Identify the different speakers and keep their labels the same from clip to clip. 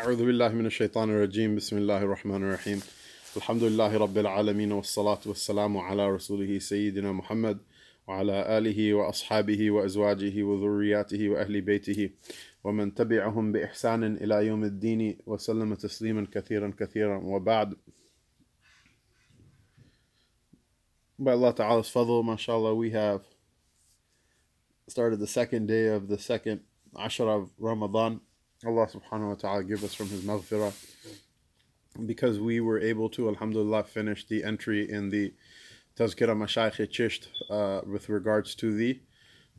Speaker 1: أعوذ بالله من الشيطان الرجيم. بسم الله الرحمن الرحيم. الحمد لله رب العالمين والصلاة والسلام على رسوله سيدنا محمد وعلى آله وأصحابه وأزواجه وذرياته وأهل بيته ومن تبعهم بإحسان إلى يوم الدين وسلم تسليما كثيرا كثيرا. وبعد By Allah Ta'ala's fadl, mashallah, we have started the second day of the second Ashra of Ramadan. Allah subhanahu wa ta'ala give us from His maghfirah. Because we were able to, alhamdulillah, finish the entry in the Tazkira Mashayikh Chisht uh, with regards to the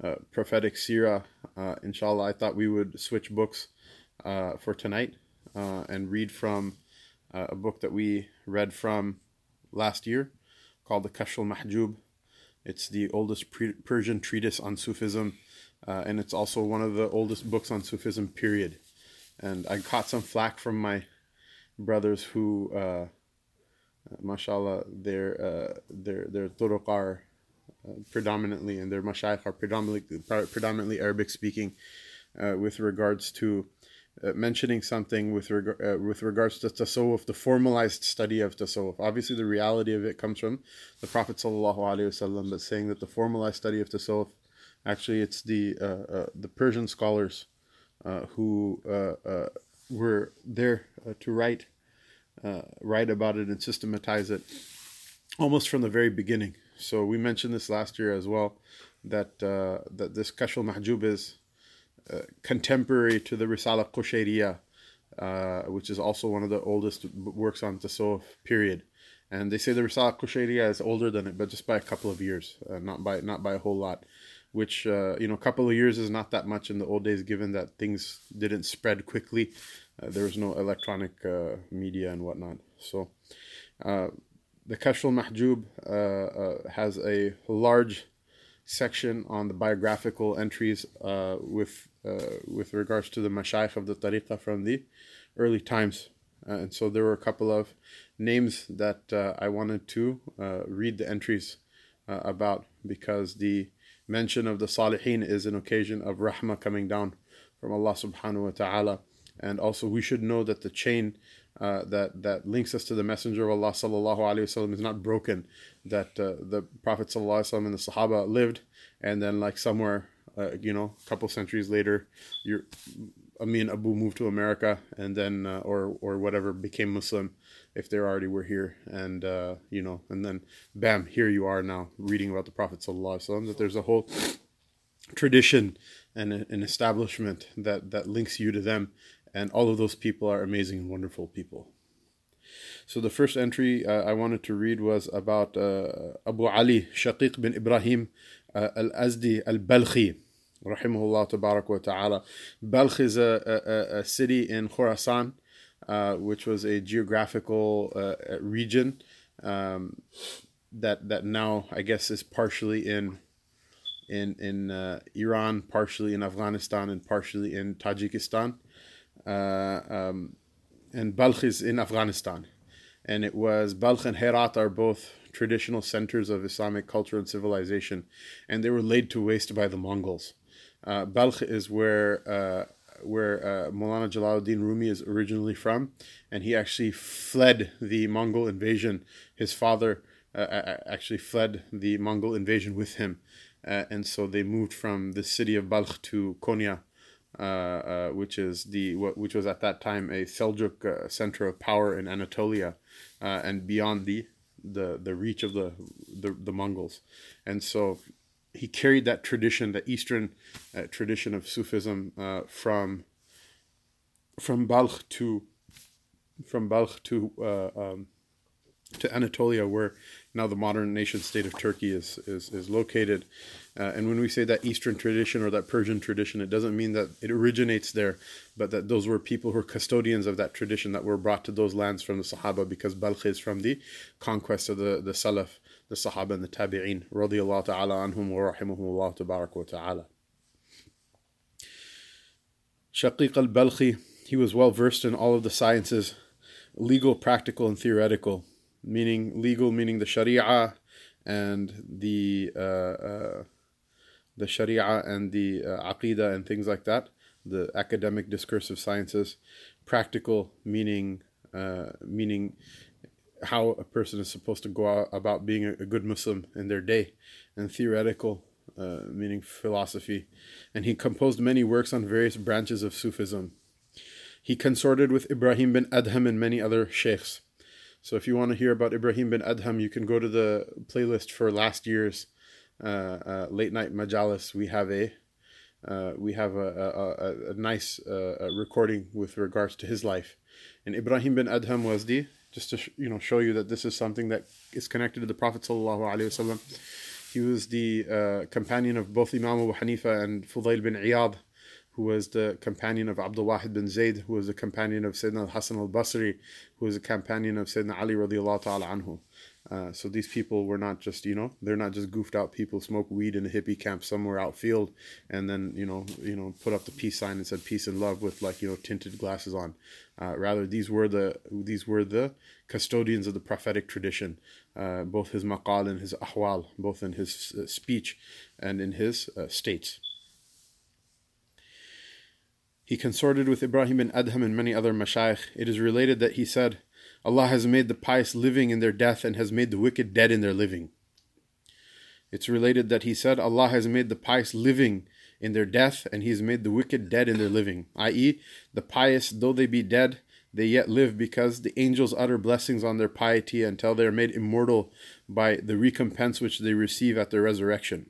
Speaker 1: uh, prophetic seerah. Uh, inshallah, I thought we would switch books uh, for tonight uh, and read from uh, a book that we read from last year called the Kashf Mahjub. It's the oldest pre- Persian treatise on Sufism, and it's also one of the oldest books on Sufism, period. And I caught some flack from my brothers who, uh, mashallah, their, uh, their, their turuq are uh, predominantly, and their mashayikh are predominantly, predominantly Arabic speaking uh, with regards to uh, mentioning something with reg- uh, with regards to tasawwuf, the formalized study of tasawwuf. Obviously, the reality of it comes from the Prophet wasallam, but saying that the formalized study of tasawwuf, actually, it's the uh, uh, the Persian scholars who uh, uh, were there uh, to write uh, write about it and systematize it almost from the very beginning. So we mentioned this last year as well that uh, that this Kashf Mahjub is uh, contemporary to the Risala Qushayriya, uh, which is also one of the oldest works on Tasawwuf, period. And they say the Risala Qushayriya is older than it, but just by a couple of years, uh, not by not by a whole lot. Which uh, you know, a couple of years is not that much in the old days, given that things didn't spread quickly. Uh, there was no electronic uh, media and whatnot. So, uh, the Kashf al-Mahjub uh, uh, has a large section on the biographical entries with with regards to the mashayikh of the tariqah from the early times. And so there were a couple of names that I wanted to read the entries about because the mention of the salihin is an occasion of rahmah coming down from Allah subhanahu wa ta'ala. And also we should know that the chain uh, that that links us to the Messenger of Allah sallallahu alaihi wasallam is not broken. That uh, the Prophet sallallahu alaihi wasallam and the Sahaba lived, and then like somewhere, uh, you know, a couple centuries later, your Amin Abu moved to America, and then uh, or or whatever became Muslim, if they already were here, and uh, you know, and then bam, here you are now reading about the Prophet sallallahu. That there's a whole tradition and an establishment that that links you to them and all of those people are amazing and wonderful people. So the first entry uh, I wanted to read was about uh, Abu Ali Shaqiq bin Ibrahim uh, al-Azdi al-Balkhi, rahimahullah tabarak wa ta'ala. Balkh is a, a, a city in Khorasan, uh, which was a geographical uh, region um, that that now I guess is partially in in in uh, Iran, partially in Afghanistan, and partially in Tajikistan uh, um, and Balkh is in Afghanistan. And it was Balkh and Herat are both traditional centers of Islamic culture and civilization, and they were laid to waste by the Mongols. Uh, Balkh is where where uh, Jalaluddin Rumi is originally from, and he actually fled the Mongol invasion. His father uh, actually fled the Mongol invasion with him, uh, and so they moved from the city of Balkh to Konya, uh, uh, which is the which was at that time a Seljuk uh, center of power in Anatolia, uh, and beyond the the the reach of the the, the Mongols, and so he carried that tradition, the Eastern uh, tradition of Sufism, uh, from from Balkh to from Balkh to uh, um, to Anatolia, where now the modern nation state of Turkey is is, is located. Uh, and when we say that Eastern tradition or that Persian tradition, it doesn't mean that it originates there, but that those were people who were custodians of that tradition that were brought to those lands from the Sahaba, because Balkh is from the conquest of the, the Salaf, the Sahaba and the Tabi'een, radiyallahu ta'ala anhum wa rahimahumullah tabarak wa ta'ala. Shaqiq al-Balkhi, he was well versed in all of the sciences, legal, practical, and theoretical. Meaning legal, meaning the Sharia and the uh, uh, the Sharia and the uh, Aqidah and things like that. the academic discursive sciences, practical meaning uh, meaning how a person is supposed to go about being a, good Muslim in their day, and theoretical uh, meaning philosophy, and he composed many works on various branches of Sufism. He consorted with Ibrahim bin Adham and many other sheikhs. So if you want to hear about Ibrahim bin Adham, you can go to the playlist for last year's uh, uh, late night majalis. We have a uh, we have a, a, a, a nice uh, recording with regards to his life. And Ibrahim bin Adham was the just to you know show you that this is something that is connected to the Prophet sallallahu alaihi wasallam. He was the uh, companion of both Imam Abu Hanifa and Fudail bin Iyad who was the companion of Abdul Wahid bin Zayd, who was the companion of Sayyidina Hassan al Basri, who was a companion of Sayyidina Ali radiallahu ta'ala anhu. Uh, so these people were not just, you know, they're not just goofed out people, smoke weed in a hippie camp somewhere outfield, and then, you know, you know, put up the peace sign and said peace and love with like, you know, tinted glasses on. Uh, rather, these were the these were the custodians of the prophetic tradition, uh, both his maqal and his ahwal, both in his uh, speech and in his uh, states. He consorted with Ibrahim bin Adham and many other mashayikh. It is related that he said, Allah has made the pious living in their death and has made the wicked dead in their living. It's related that he said, Allah has made the pious living in their death and he has made the wicked dead in their living. I.e., the pious, though they be dead, they yet live because the angels utter blessings on their piety until they are made immortal by the recompense which they receive at their resurrection.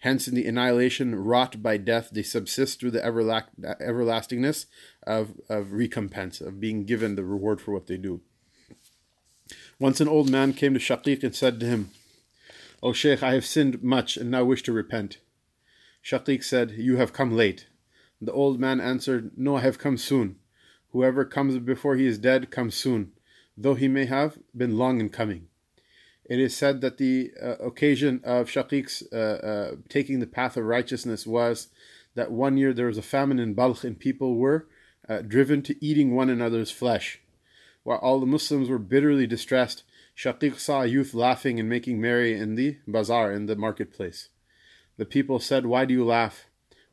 Speaker 1: Hence, in the annihilation wrought by death, they subsist through the everlastingness of, of recompense, of being given the reward for what they do. Once an old man came to Shaqiq and said to him, O Shaykh, I have sinned much and now wish to repent. Shaqiq said, You have come late. The old man answered, No, I have come soon. Whoever comes before he is dead comes soon, though he may have been long in coming. It is said that the uh, occasion of Shaqiq's uh, uh, taking the path of righteousness was that one year there was a famine in Balkh and people were uh, driven to eating one another's flesh. While all the Muslims were bitterly distressed, Shaqiq saw a youth laughing and making merry in the bazaar, in the marketplace. The people said, Why do you laugh?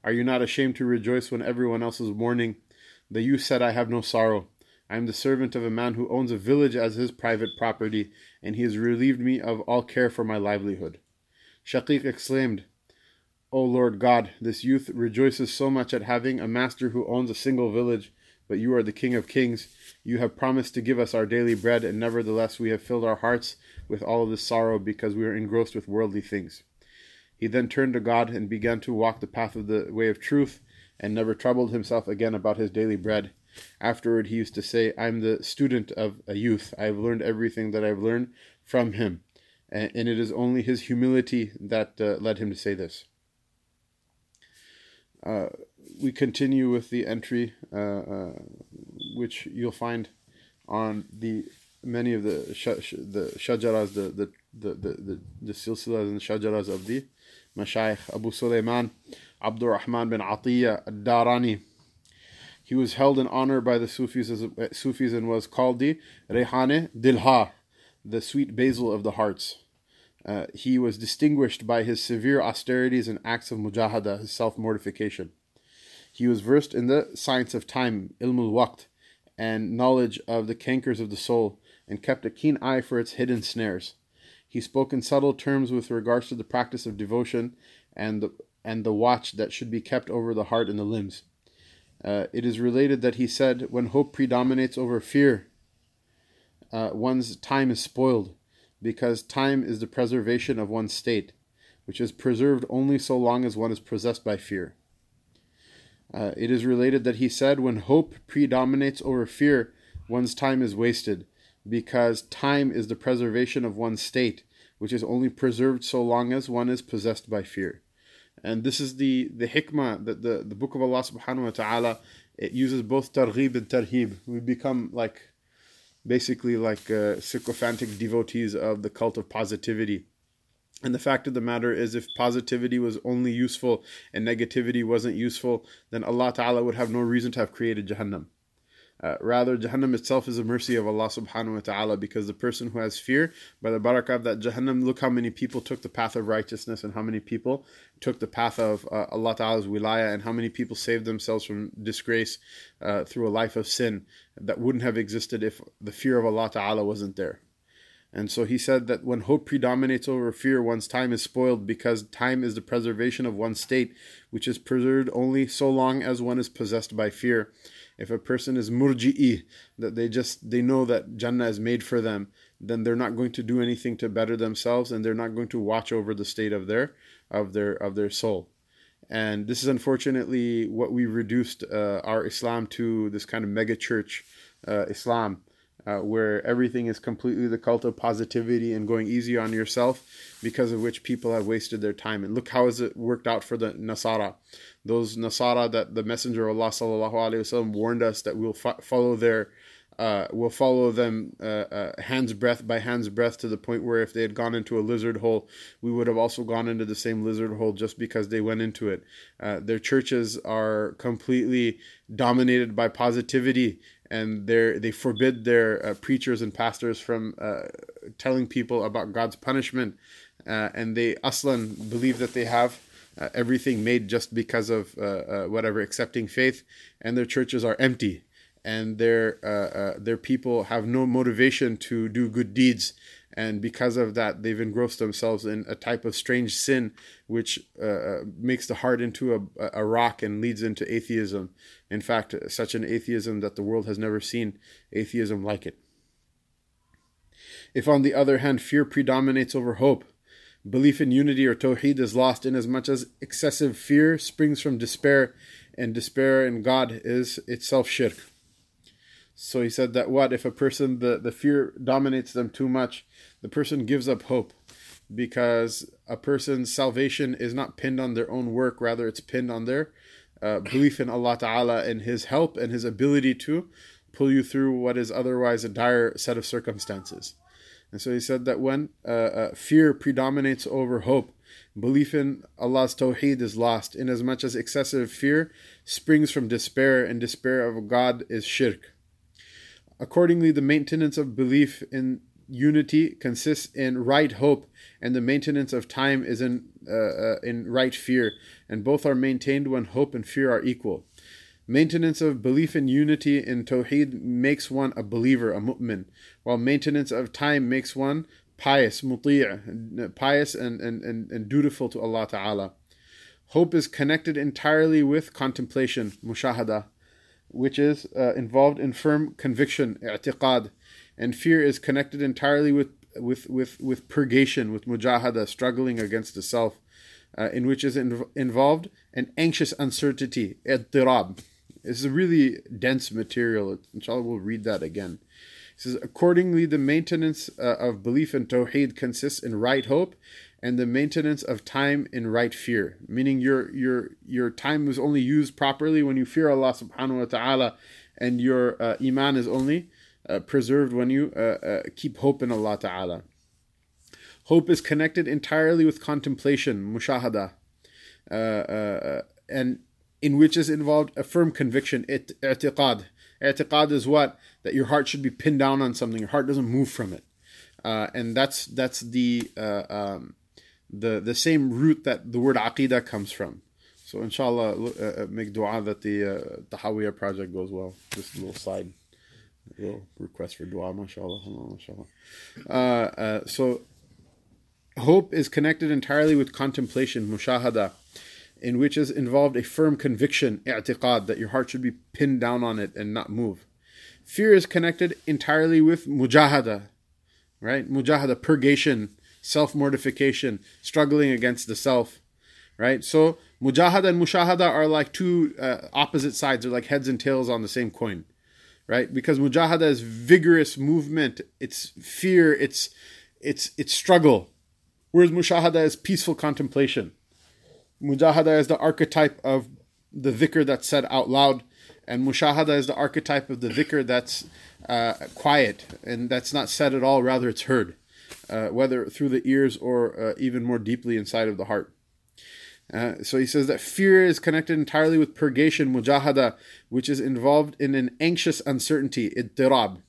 Speaker 1: Are you not ashamed to rejoice when everyone else is mourning? The youth said, I have no sorrow. I am the servant of a man who owns a village as his private property, and he has relieved me of all care for my livelihood. Shaqiq exclaimed, O Lord God, this youth rejoices so much at having a master who owns a single village, but you are the King of kings. You have promised to give us our daily bread, and nevertheless we have filled our hearts with all of this sorrow because we are engrossed with worldly things. He then turned to God and began to walk the path of the way of truth, and never troubled himself again about his daily bread. Afterward, he used to say, I'm the student of a youth. I have learned everything that I've learned from him. And, and it is only his humility that uh, led him to say this. Uh, we continue with the entry, uh, uh which you'll find on the many of the sh- the shajaras, the the the the the, the silsilas and shajaras of the Mashayikh Abu Sulaiman Abdul Rahman bin Atiyah Darani he was held in honor by the Sufis, as, uh, Sufis and was called the Rehane Dilha, the sweet basil of the hearts. Uh, he was distinguished by his severe austerities and acts of mujahada, his self mortification. He was versed in the science of time, ilmul waqt, and knowledge of the cankers of the soul, and kept a keen eye for its hidden snares. He spoke in subtle terms with regards to the practice of devotion and the, and the watch that should be kept over the heart and the limbs. Uh, it is related that he said, When hope predominates over fear, uh, one's time is spoiled, because time is the preservation of one's state, which is preserved only so long as one is possessed by fear. Uh, it is related that he said, When hope predominates over fear, one's time is wasted, because time is the preservation of one's state, which is only preserved so long as one is possessed by fear. And this is the, the hikmah that the, the book of Allah subhanahu wa ta'ala it uses both targhib and tarhib. We become like basically like uh, sycophantic devotees of the cult of positivity. And the fact of the matter is, if positivity was only useful and negativity wasn't useful, then Allah Ta'ala would have no reason to have created Jahannam. Uh, rather, Jahannam itself is a mercy of Allah subhanahu wa ta'ala because the person who has fear, by the barakah of that Jahannam, look how many people took the path of righteousness and how many people took the path of uh, Allah ta'ala's wilaya and how many people saved themselves from disgrace uh, through a life of sin that wouldn't have existed if the fear of Allah ta'ala wasn't there. And so he said that when hope predominates over fear, one's time is spoiled because time is the preservation of one's state, which is preserved only so long as one is possessed by fear. If a person is murji'i, that they just they know that Jannah is made for them, then they're not going to do anything to better themselves and they're not going to watch over the state of their of their of their soul. And this is unfortunately what we reduced uh, our Islam to this kind of mega church uh, Islam uh, where everything is completely the cult of positivity and going easy on yourself, because of which people have wasted their time. And look how has it worked out for the Nasara, those Nasara that the Messenger of Allah sallallahu alaihi wasallam warned us that we'll fo- follow their. Uh, will follow them uh, uh, hands breadth by hands breadth to the point where if they had gone into a lizard hole, we would have also gone into the same lizard hole just because they went into it. Uh, their churches are completely dominated by positivity and they they forbid their uh, preachers and pastors from uh, telling people about God's punishment, uh, and they aslan believe that they have uh, everything made just because of uh, uh, whatever accepting faith, and their churches are empty, and their their people have no motivation to do good deeds and because of that they've engrossed themselves in a type of strange sin which uh, uh, makes the heart into a, a rock and leads into atheism. In fact such an atheism that the world has never seen atheism like it. If on the other hand fear predominates over hope belief in unity or tawheed is lost inasmuch as much as excessive fear springs from despair and despair in god is itself shirk. So he said that what if a person the, the fear dominates them too much, the person gives up hope because a person's salvation is not pinned on their own work, rather it's pinned on their uh, belief in Allah Ta'ala and His help and His ability to pull you through what is otherwise a dire set of circumstances. And so he said that when uh, uh, fear predominates over hope, belief in Allah's Tawheed is lost, inasmuch as excessive fear springs from despair, and despair of God is shirk. Accordingly, the maintenance of belief in unity consists in right hope, and the maintenance of time is in uh, uh, in right fear, and both are maintained when hope and fear are equal. Maintenance of belief in unity in Tawheed makes one a believer, a mu'min, while maintenance of time makes one pious, muti', pious and, and, and, and dutiful to Allah Ta'ala. Hope is connected entirely with contemplation, mushahada, which is uh, involved in firm conviction, i'tiqad, and fear is connected entirely with with with with purgation, with mujahada, struggling against the self, uh, in which is inv- involved an anxious uncertainty, idtirab. This is a really dense material. Inshallah, we'll read that again. It says, accordingly, the maintenance uh, of belief in Tawheed consists in right hope and the maintenance of time in right fear, meaning your your your time is only used properly when you fear Allah subhanahu wa ta'ala and your uh, iman is only uh, preserved when you uh, uh keep hope in Allah ta'ala. Hope is connected entirely with contemplation, mushahada, uh, and in which is involved a firm conviction, i'tiqad. I'tiqad is what? That your heart should be pinned down on something, your heart doesn't move from it. and that's that's the um, the the same root that the word aqidah comes from. So inshallah, uh make dua that the uh, Tahawiyah project goes well. Just a little side, little request for dua, mashallah, mashallah. Uh, uh, so hope is connected entirely with contemplation, mushahada, in which is involved a firm conviction, i'tiqad, that your heart should be pinned down on it and not move. Fear is connected entirely with mujahada, right? Mujahada, purgation, self mortification, struggling against the self, right? So mujahada and mushahada are like two uh, opposite sides, they're like heads and tails on the same coin, right? Because mujahada is vigorous movement, it's fear, it's it's it's struggle, whereas mushahada is peaceful contemplation. Mujahada is the archetype of the dhikr that's said out loud, and mushahada is the archetype of the dhikr that's uh, quiet and that's not said at all, rather it's heard uh, whether through the ears or uh, even more deeply inside of the heart. Uh, so he says that fear is connected entirely with purgation, mujahada, which is involved in an anxious uncertainty, ittirab.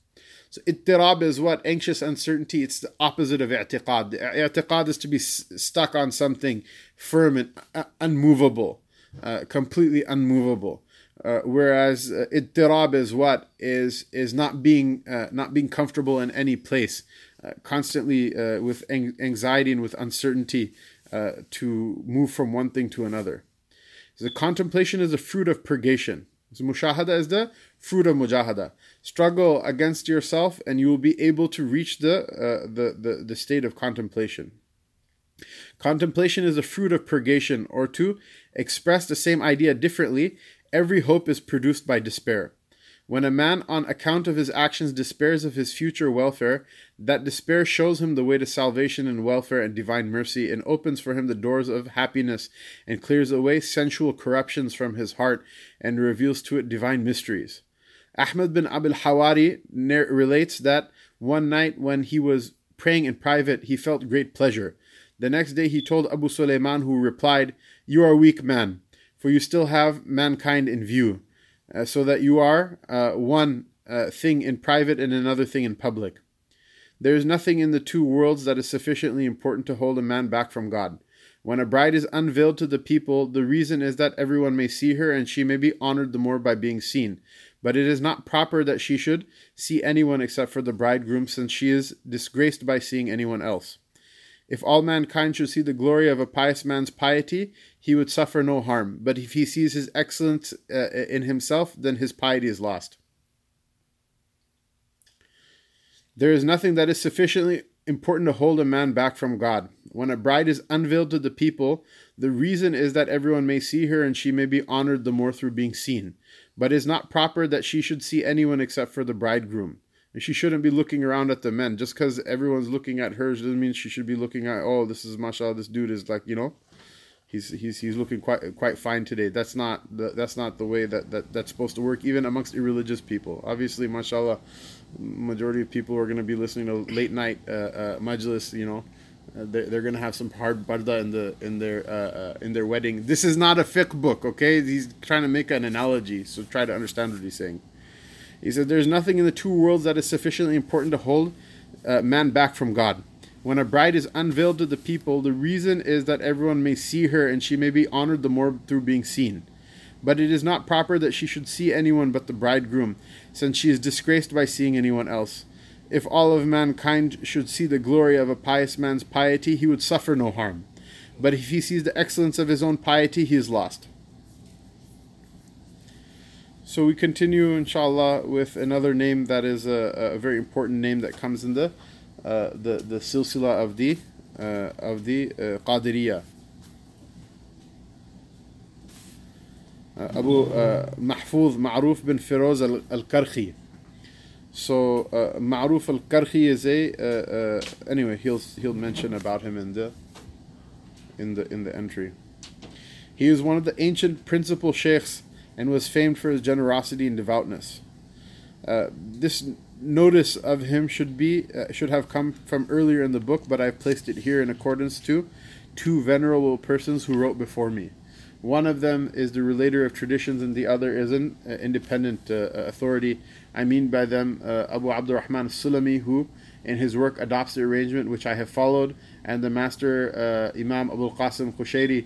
Speaker 1: So ittirab is what? Anxious uncertainty. It's the opposite of i'tiqad. I'tiqad is to be s- stuck on something firm and uh, unmovable, uh, completely unmovable. Uh, whereas uh, ittirab is what is is not being uh, not being comfortable in any place, uh, constantly uh, with anxiety and with uncertainty uh, to move from one thing to another. The contemplation is the fruit of purgation. So mushahada is the fruit of mujahada. Struggle against yourself, and you will be able to reach the the, the the state of contemplation. Contemplation is the fruit of purgation, or to express the same idea differently Every hope is produced by despair. When a man, on account of his actions, despairs of his future welfare, that despair shows him the way to salvation and welfare and divine mercy, and opens for him the doors of happiness, and clears away sensual corruptions from his heart, and reveals to it divine mysteries. Ahmed bin Abil Hawari relates that one night when he was praying in private, he felt great pleasure. The next day he told Abu Sulaiman, who replied, You are weak man for you still have mankind in view, uh, so that you are uh, one uh, thing in private and another thing in public. There is nothing in the two worlds that is sufficiently important to hold a man back from God. When a bride is unveiled to the people, the reason is that everyone may see her and she may be honored the more by being seen. But it is not proper that she should see anyone except for the bridegroom, since she is disgraced by seeing anyone else. If all mankind should see the glory of a pious man's piety, he would suffer no harm. But if he sees his excellence uh, in himself, then his piety is lost. There is nothing that is sufficiently important to hold a man back from God. When a bride is unveiled to the people, the reason is that everyone may see her and she may be honored the more through being seen. But it is not proper that she should see anyone except for the bridegroom. And she shouldn't be looking around at the men. Just because everyone's looking at her doesn't mean she should be looking at, oh, this is mashallah, this dude is like, you know, he's he's he's looking quite quite fine today. That's not the, that's not the way that, that that's supposed to work, even amongst irreligious people. Obviously, mashallah, majority of people are going to be listening to late night uh, uh, majlis, you know. Uh, they're, they're gonna have some hard barda in the in their uh, uh, in their wedding. This is not a fiqh book, okay? He's trying to make an analogy, so try to understand what he's saying. He said, There's nothing in the two worlds that is sufficiently important to hold uh, man back from God. When a bride is unveiled to the people, the reason is that everyone may see her and she may be honored the more through being seen. But it is not proper that she should see anyone but the bridegroom, since she is disgraced by seeing anyone else. If all of mankind should see the glory of a pious man's piety, he would suffer no harm. But if he sees the excellence of his own piety, he is lost. So we continue, inshallah, with another name that is a, a very important name that comes in the uh, the the silsila of the uh, of the uh, Qadiriyah. Uh, Abu uh, Mahfuz Ma'ruf bin Firoz al-Karkhi. So uh, Ma'ruf al-Karkhi is a uh, uh, anyway he'll he'll mention about him in the in the in the entry. He is one of the ancient principal sheikhs and was famed for his generosity and devoutness. Uh, this notice of him should be uh, should have come from earlier in the book, but I've placed it here in accordance to two venerable persons who wrote before me. One of them is the relator of traditions, and the other is an uh, independent uh, authority. I mean by them uh, Abu Abdurrahman Sulami, who in his work adopts the arrangement which I have followed, and the master uh, Imam Abu Qasim Qushayri,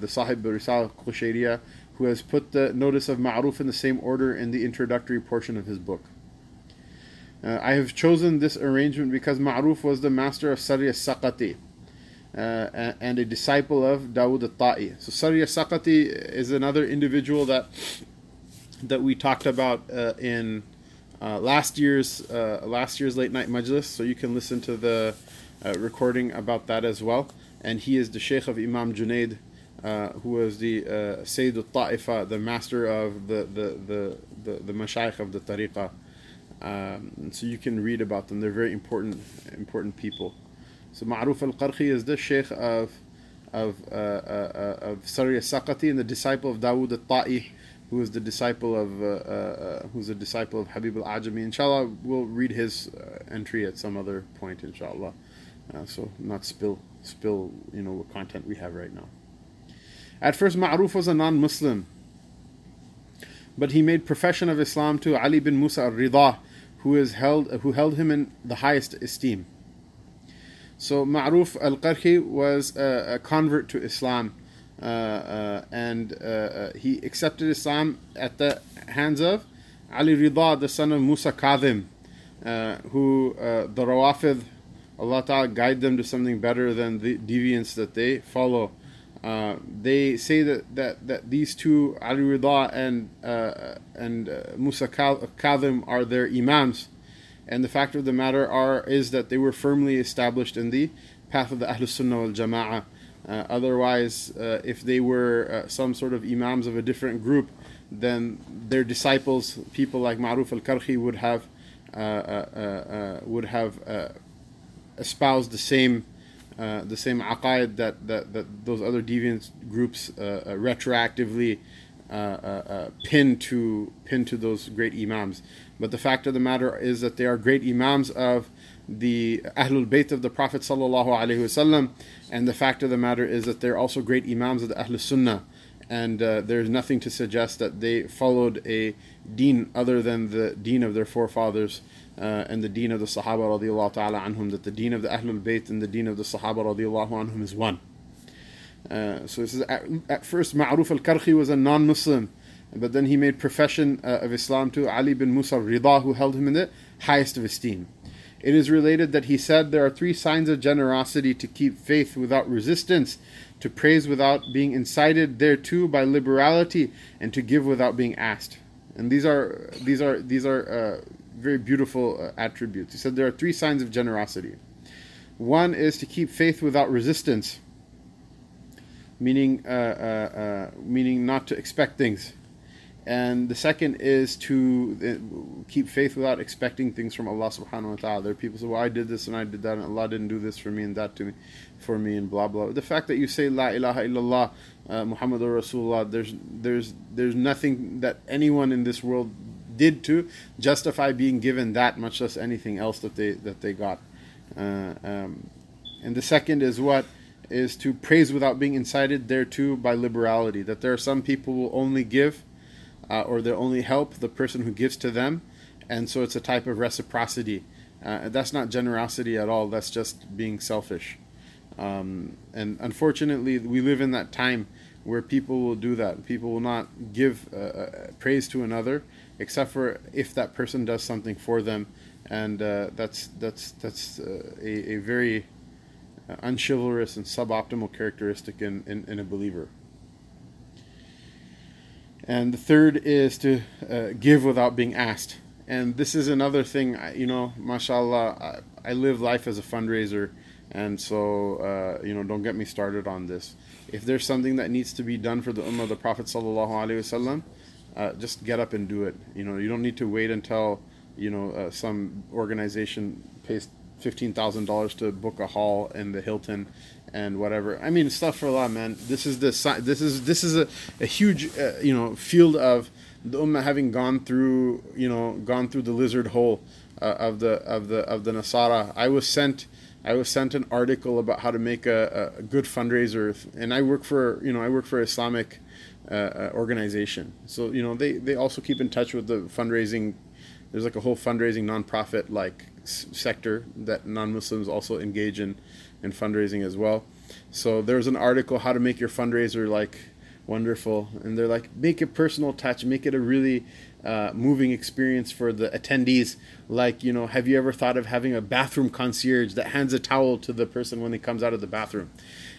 Speaker 1: the Sahib Risal Qushayriya, who has put the notice of Ma'ruf in the same order in the introductory portion of his book. Uh, I have chosen this arrangement because Ma'ruf was the master of Sari Saqati uh, and a disciple of Dawood al-Ta'i. So Sari Saqati is another individual that that we talked about uh, in uh, last year's uh, last year's late night majlis. So you can listen to the uh, recording about that as well. And he is the Sheikh of Imam Junaid uh, who was the uh, Sayyid al-Ta'ifa, the master of the, the, the, the, the Mashaykh of the Tariqah. Um, so you can read about them. They're very important important people. So Ma'ruf al-Karkhi is the Sheikh of of uh, uh, uh of Sari Saqati and the disciple of Dawood al-Ta'i, who is the disciple of uh, uh, who's a disciple of Habib al-Ajami. Inshallah, we'll read his entry at some other point. Inshallah, so not spill spill you know what content we have right now. At first, Ma'ruf was a non Muslim, but he made profession of Islam to Ali bin Musa al Rida, held, who held him in the highest esteem. So, Ma'ruf al Karkhi was a, a, convert to Islam. Uh, uh, and uh, uh he accepted Islam at the hands of Ali Rida, the son of Musa Kadhim, uh, who uh, the Rawafid, Allah Ta'ala guide them to something better than the deviance that they follow. Uh, they say that, that, that these two, Ali Rida and, uh, and uh, Musa Kadhim, are their imams. And the fact of the matter are is that they were firmly established in the path of the Ahlus Sunnah wal Jama'ah. Uh, otherwise, if they were some sort of imams of a different group, then their disciples, people like Ma'ruf al-Karkhi, would have uh, uh, uh, would have espoused the same Uh, the same aqaid that, that, that those other deviant groups uh, uh, retroactively pin to pin to those great imams. But the fact of the matter is that they are great imams of the Ahlul Bayt of the Prophet sallallahu alaihi wasallam, and the fact of the matter is that they're also great imams of the Ahlul Sunnah and uh, there's nothing to suggest that they followed a deen other than the deen of their forefathers uh, and the deen of the Sahaba radiallahu ta'ala anhum, that the deen of the Ahlul Bayt and the deen of the Sahaba radiallahu anhum is one. Uh, so this is at, at first Ma'ruf al-Karkhi was a non-Muslim, but then he made profession uh, of Islam to Ali bin Musa Rida, who held him in the highest of esteem. It is related that he said there are three signs of generosity to keep faith without resistance to praise without being incited thereto by liberality, and to give without being asked. And these are these are these are uh, very beautiful uh, attributes. He said there are three signs of generosity. One is to keep faith without resistance, meaning uh, uh, uh meaning not to expect things and the second is to uh, keep faith without expecting things from Allah subhanahu wa ta'ala. There are people say, Well, I did this and I did that, and Allah didn't do this for me and that to me for me and blah blah. The fact that you say La ilaha illallah uh, Muhammadur Rasulullah, there's there's there's nothing that anyone in this world did to justify being given that, much less anything else that they that they got. Uh, um, and the second is what is to praise without being incited thereto by liberality. That there are some people who will only give uh, or they only help the person who gives to them, and so it's a type of reciprocity. Uh, that's not generosity at all. That's just being selfish. Um, and unfortunately, we live in that time where people will do that. People will not give uh, uh praise to another, except for if that person does something for them, and uh, that's that's that's uh, a, a very unchivalrous and suboptimal characteristic in, in, in a believer. And the third is to uh, give without being asked. And this is another thing, you know, mashallah, I, I live life as a fundraiser. And so, uh, you know, don't get me started on this. If there's something that needs to be done for the Ummah the Prophet Sallallahu Alaihi Wasallam, uh, just get up and do it. You know, you don't need to wait until, you know, uh, some organization pays $15,000 to book a hall in the Hilton and whatever. I mean, stuff for a lot, man. This is the this is this is a, a huge uh, you know field of the ummah having gone through you know gone through the lizard hole uh, of the of the of the Nasara. I was sent I was sent an article about how to make a, a good fundraiser, and I work for you know I work for Islamic uh, uh organization. So you know they they also keep in touch with the fundraising. There's like a whole fundraising nonprofit like sector that non-Muslims also engage in in fundraising as well. So there's an article how to make your fundraiser like wonderful, and they're like make it personal touch, make it a really uh, moving experience for the attendees. Like you know, have you ever thought of having a bathroom concierge that hands a towel to the person when he comes out of the bathroom?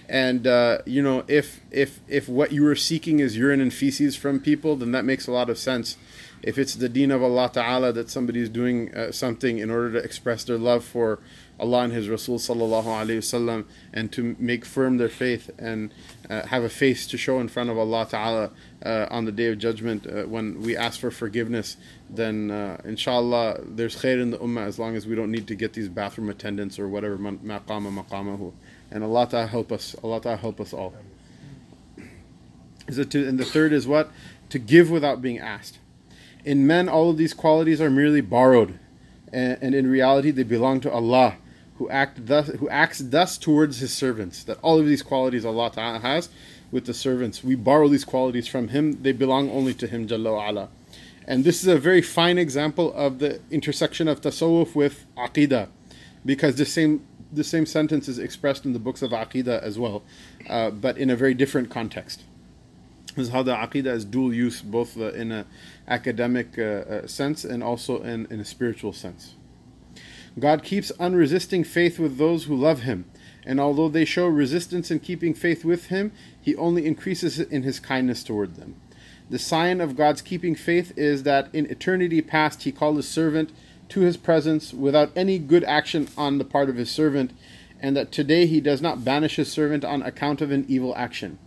Speaker 1: And uh, you know, if if if what you are seeking is urine and feces from people, then that makes a lot of sense. If it's the deen of Allah Ta'ala that somebody is doing uh, something in order to express their love for Allah and His Rasul sallallahu alaihi wasallam, and to make firm their faith and uh, have a face to show in front of Allah Taala uh, on the Day of Judgment uh, when we ask for forgiveness. Then, uh, inshallah, there's khair in the ummah as long as we don't need to get these bathroom attendants or whatever maqama maqamahu. And Allah Taala help us. Allah Taala help us all. Is it to, and the third is what to give without being asked. In men, all of these qualities are merely borrowed, and, and in reality, they belong to Allah who act thus who acts thus towards his servants that all of these qualities Allah Ta'ala has with the servants. We borrow these qualities from Him, they belong only to Him, Jalla wa'ala. And this is a very fine example of the intersection of tasawwuf with aqidah, because the same the same sentence is expressed in the books of aqidah as well, uh, but in a very different context. This is how the aqidah is dual use, both uh, in an academic uh, uh, sense and also in, in a spiritual sense. God keeps unresisting faith with those who love Him, and although they show resistance in keeping faith with Him, He only increases in His kindness toward them. The sign of God's keeping faith is that in eternity past He called His servant to His presence without any good action on the part of His servant, and that today He does not banish His servant on account of an evil action.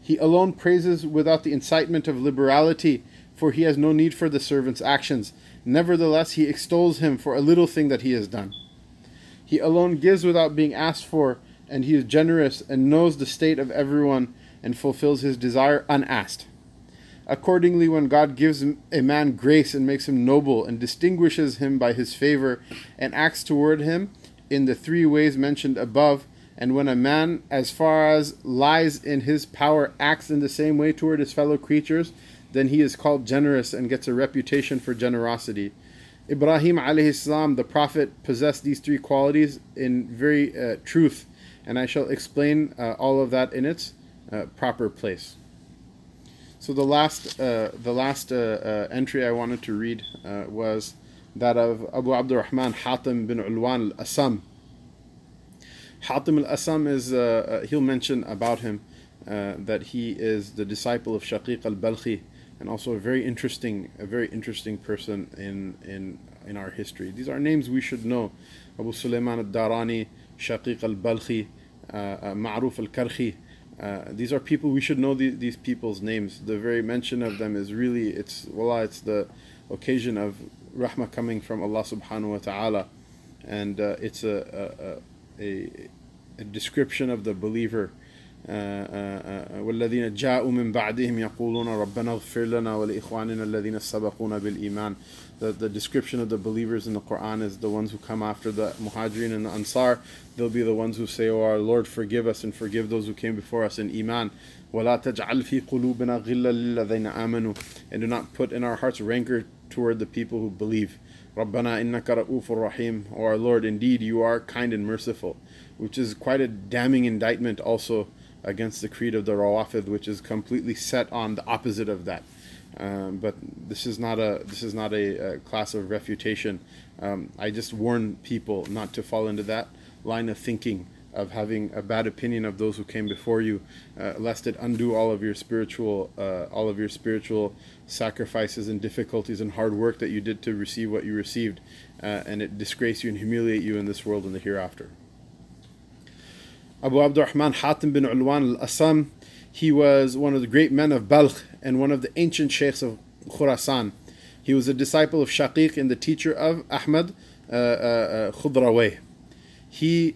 Speaker 1: He alone praises without the incitement of liberality, for He has no need for the servant's actions Nevertheless, he extols him for a little thing that he has done. He alone gives without being asked for, and he is generous and knows the state of everyone and fulfills his desire unasked. Accordingly, when God gives a man grace and makes him noble and distinguishes him by his favor and acts toward him in the three ways mentioned above, and when a man, as far as lies in his power, acts in the same way toward his fellow creatures, then he is called generous and gets a reputation for generosity. Ibrahim alayhi salam, the Prophet, possessed these three qualities in very uh, truth, and I shall explain uh, all of that in its uh, proper place. So the last, uh, the last uh, uh, entry I wanted to read was that of Abu Abdurrahman Hatim bin Ulwan al-Asam. Hatim al-Asam is, he'll mention about him that he is the disciple of Shaqiq al-Balkhi, and also a very interesting, a very interesting person in in in our history. These are names we should know: Abu Sulaiman al-Darani, Shaqiq al-Balkhi, uh, uh, Ma'ruf al-Karkhi. Uh, these are people we should know the, these people's names. The very mention of them is really it's wallah, it's the occasion of rahmah coming from Allah subhanahu wa ta'ala, and uh, it's a a, a a description of the believer والذين جاءوا من بعدهم يقولون ربنا اغفر لنا ولإخواننا الذين سبقونا بالإيمان the, the description of the believers in the Quran is the ones who come after the Muhajirin and the Ansar. They'll be the ones who say, Oh, our Lord, forgive us and forgive those who came before us in Iman. And do not put in our hearts rancor toward the people who believe. Rabbana innaka ra'ufur rahim. O our Lord, indeed you are kind and merciful. Which is quite a damning indictment also against the creed of the Rawafid, which is completely set on the opposite of that. Um, but this is not a this is not a, a class of refutation. Um, I just warn people not to fall into that line of thinking of having a bad opinion of those who came before you, uh, lest it undo all of your spiritual uh, all of your spiritual sacrifices and difficulties and hard work that you did to receive what you received, uh, and it disgrace you and humiliate you in this world and the hereafter. Abu Abdurrahman Hatim bin Ulwan al-Asam, he was one of the great men of Balkh and one of the ancient sheikhs of Khurasan. He was a disciple of Shaqiq and the teacher of Ahmad uh, uh, uh He,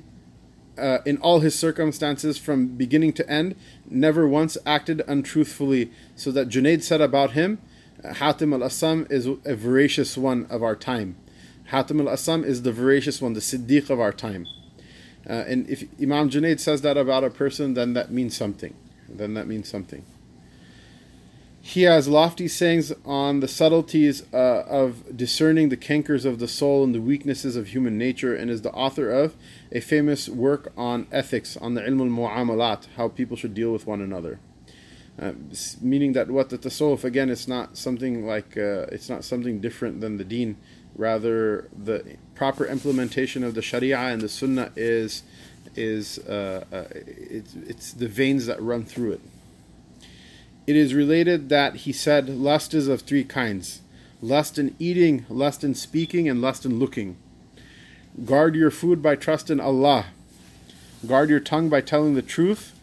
Speaker 1: uh, in all his circumstances from beginning to end, never once acted untruthfully, so that Junaid said about him, Hatim al-Asam is a veracious one of our time. Hatim al-Asam is the veracious one, the Siddiq of our time. Uh, and if Imam Junaid says that about a person, then that means something. Then that means something. He has lofty sayings on the subtleties uh, of discerning the cankers of the soul and the weaknesses of human nature, and is the author of a famous work on ethics, on the ilm al mu'amalat, how people should deal with one another. Uh, meaning that what the tasawwuf again, it's not something like uh, it's not something different than the deen. Rather, the proper implementation of the Sharia and the Sunnah is is uh, uh, it's, it's the veins that run through it. It is related that he said, "Lust is of three kinds: lust in eating, lust in speaking, and lust in looking. Guard your food by trust in Allah. Guard your tongue by telling the truth."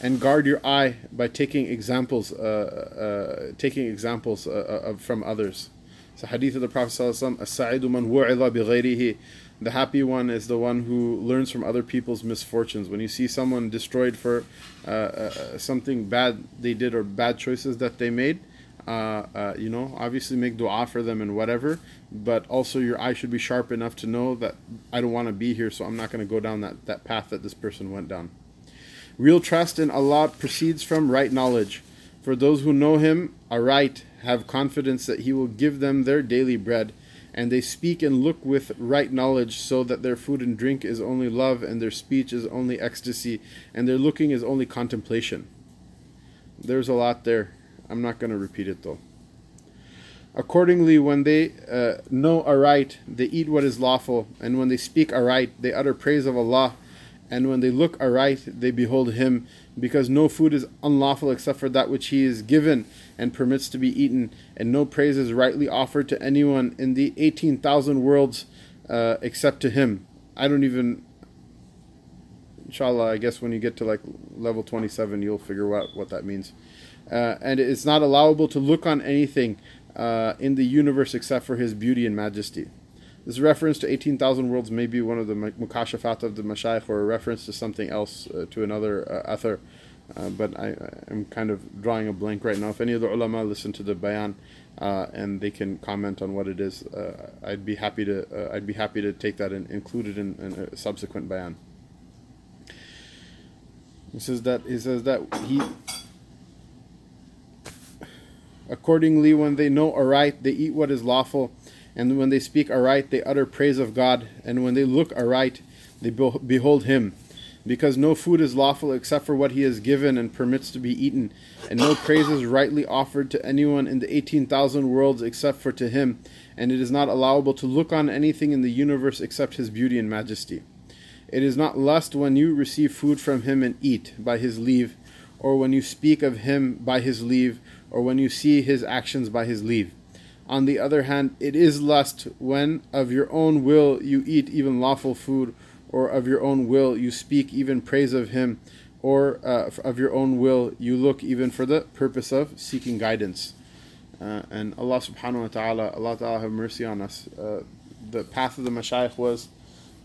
Speaker 1: and guard your eye by taking examples, uh, uh, taking examples uh, uh from others. So, hadith of the Prophet ﷺ, man bi The happy one is the one who learns from other people's misfortunes. When you see someone destroyed for uh, uh, something bad they did or bad choices that they made, uh, uh, you know, obviously make dua for them and whatever, but also your eye should be sharp enough to know that I don't want to be here, so I'm not going to go down that, that path that this person went down. Real trust in Allah proceeds from right knowledge. For those who know Him aright have confidence that He will give them their daily bread, and they speak and look with right knowledge, so that their food and drink is only love, and their speech is only ecstasy, and their looking is only contemplation. There's a lot there. I'm not going to repeat it though. Accordingly, when they uh, know aright, they eat what is lawful, and when they speak aright, they utter praise of Allah, and when they look aright, they behold Him, because no food is unlawful except for that which He is given and permits to be eaten, and no praise is rightly offered to anyone in the 18,000 worlds uh, except to Him. I don't even. Inshallah, I guess when you get to like level 27, you'll figure out what that means. Uh, and it's not allowable to look on anything uh, in the universe except for his beauty and majesty. This reference to 18,000 worlds may be one of the mukashafat of the mashayikh or a reference to something else, uh, to another uh, author. Uh, but I, am kind of drawing a blank right now. If any of the ulama listen to the bayan uh, and they can comment on what it is, uh, I'd be happy to. Uh, I'd be happy to take that and include it in, in a subsequent bayan. He says that he says that he Accordingly, when they know aright, they eat what is lawful, and when they speak aright, they utter praise of God, and when they look aright, they behold Him. Because no food is lawful except for what He has given and permits to be eaten, and no praise is rightly offered to anyone in the 18,000 worlds except for to Him, and it is not allowable to look on anything in the universe except His beauty and majesty. It is not lust when you receive food from Him and eat by His leave, or when you speak of Him by His leave, or when you see his actions by his leave. On the other hand, it is lust when of your own will you eat even lawful food, or of your own will you speak even praise of him, or uh, of your own will you look even for the purpose of seeking guidance. Uh, and Allah subhanahu wa ta'ala, Allah ta'ala have mercy on us. Uh, the path of the mashayikh was,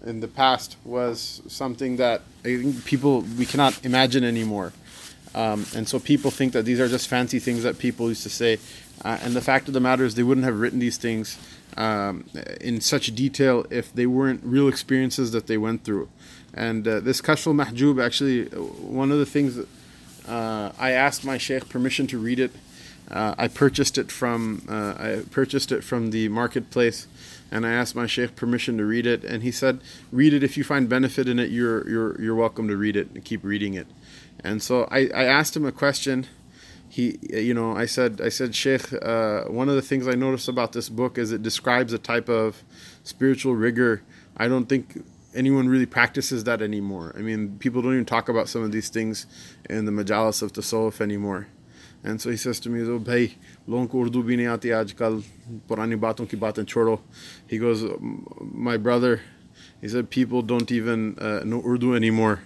Speaker 1: in the past, was something that I think people, we cannot imagine anymore. Um, and so people think that these are just fancy things that people used to say. Uh, and the fact of the matter is, they wouldn't have written these things um, in such detail if they weren't real experiences that they went through. And uh, this Kashf Mahjub, actually, one of the things that uh, I asked my sheikh permission to read it. Uh, I purchased it from uh, I purchased it from the marketplace, and I asked my sheikh permission to read it, and he said, "Read it if you find benefit in it. You're you're you're welcome to read it and keep reading it." And so I, I asked him a question He, you know, I said, I said, Sheikh, uh, one of the things I noticed about this book is it describes a type of spiritual rigor. I don't think anyone really practices that anymore. I mean, people don't even talk about some of these things in the majalis of tasawwuf anymore. And so he says to me, oh, bhai, लोगों को उर्दू भी नहीं आती आजकल पुरानी बातों की बातें छोड़ो he goes my brother he said people don't even uh, know urdu anymore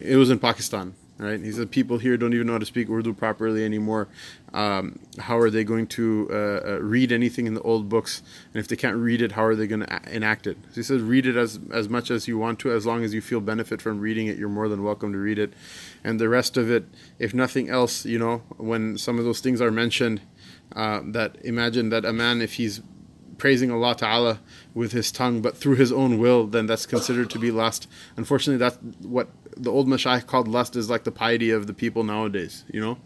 Speaker 1: it was in pakistan right? He said people here don't even know how to speak Urdu properly anymore. Um, how are they going to uh, uh, read anything in the old books? And if they can't read it, how are they going to enact it? So he says, read it as as much as you want to, as long as you feel benefit from reading it. You're more than welcome to read it, and the rest of it, if nothing else, you know, when some of those things are mentioned, uh, that imagine that a man, if he's praising Allah Ta'ala with his tongue, but through his own will, then that's considered to be lust. Unfortunately, that's what the old Mashaykh called lust is like the piety of the people nowadays, you know?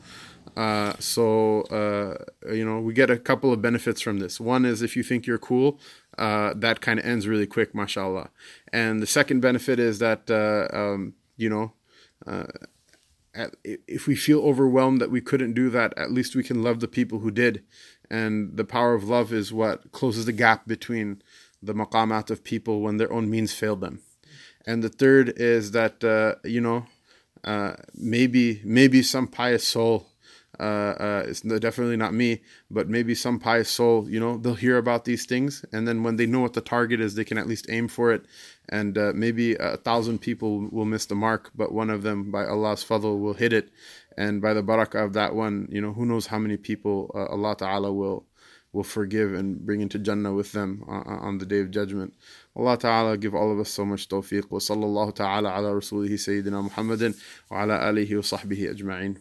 Speaker 1: Uh, so, uh, you know, we get a couple of benefits from this. One is if you think you're cool, uh, that kind of ends really quick, mashallah. And the second benefit is that, uh, um, you know, uh, if we feel overwhelmed that we couldn't do that, at least we can love the people who did and the power of love is what closes the gap between the maqamat of people when their own means fail them. And the third is that uh, you know uh, maybe maybe some pious soul. Uh, uh it's definitely not me, but maybe some pious soul, you know, they'll hear about these things, and then when they know what the target is, they can at least aim for it. And uh, maybe a thousand people will miss the mark, but one of them, by Allah's fadl, will hit it, and by the barakah of that one, you know, who knows how many people uh, Allah Ta'ala will will forgive and bring into Jannah with them uh, on the day of judgment. Allah Ta'ala give all of us so much tawfiq. Wa sallallahu ta'ala ala rasulihi Sayyidina Muhammadin wa ala alihi wa sahbihi ajma'in.